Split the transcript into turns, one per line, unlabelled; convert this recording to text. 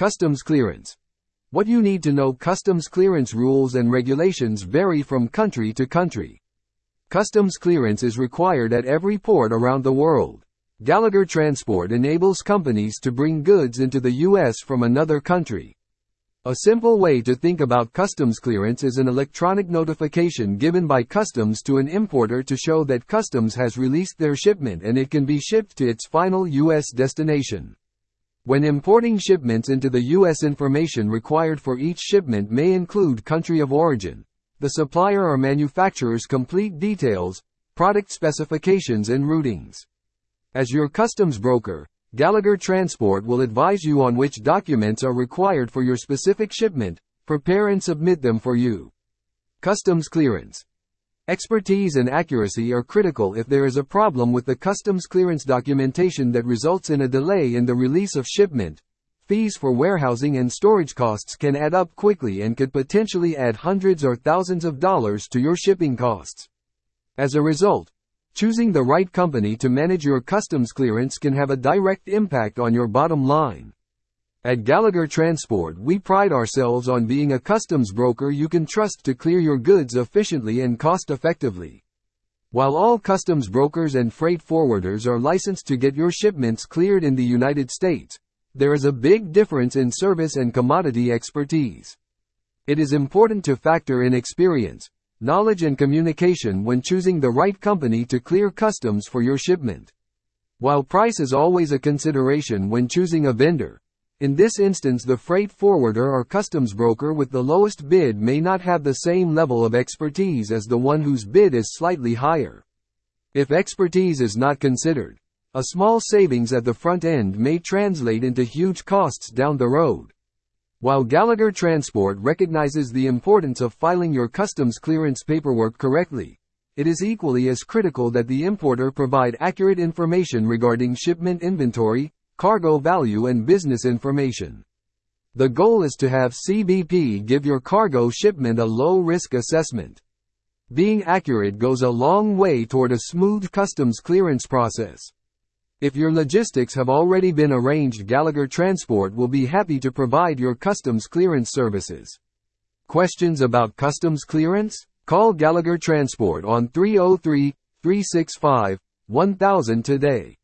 Customs clearance. What you need to know customs clearance rules and regulations vary from country to country. Customs clearance is required at every port around the world. Gallagher Transport enables companies to bring goods into the U.S. from another country. A simple way to think about customs clearance is an electronic notification given by customs to an importer to show that customs has released their shipment and it can be shipped to its final U.S. destination. When importing shipments into the U.S. information required for each shipment may include country of origin, the supplier or manufacturer's complete details, product specifications and routings. As your customs broker, Gallagher Transport will advise you on which documents are required for your specific shipment, prepare and submit them for you. Customs clearance. Expertise and accuracy are critical if there is a problem with the customs clearance documentation that results in a delay in the release of shipment. Fees for warehousing and storage costs can add up quickly and could potentially add hundreds or thousands of dollars to your shipping costs. As a result, choosing the right company to manage your customs clearance can have a direct impact on your bottom line. At Gallagher Transport we pride ourselves on being a customs broker you can trust to clear your goods efficiently and cost effectively. While all customs brokers and freight forwarders are licensed to get your shipments cleared in the United States, there is a big difference in service and commodity expertise. It is important to factor in experience, knowledge and communication when choosing the right company to clear customs for your shipment. While price is always a consideration when choosing a vendor, in this instance the freight forwarder or customs broker with the lowest bid may not have the same level of expertise as the one whose bid is slightly higher. If expertise is not considered, a small savings at the front end may translate into huge costs down the road. While Gallagher Transport recognizes the importance of filing your customs clearance paperwork correctly, it is equally as critical that the importer provide accurate information regarding shipment inventory, cargo value and business information. The goal is to have CBP give your cargo shipment a low-risk assessment. Being accurate goes a long way toward a smooth customs clearance process. If your logistics have already been arranged Gallagher Transport will be happy to provide your customs clearance services. Questions about customs clearance? Call Gallagher Transport on 303 365 1000 today.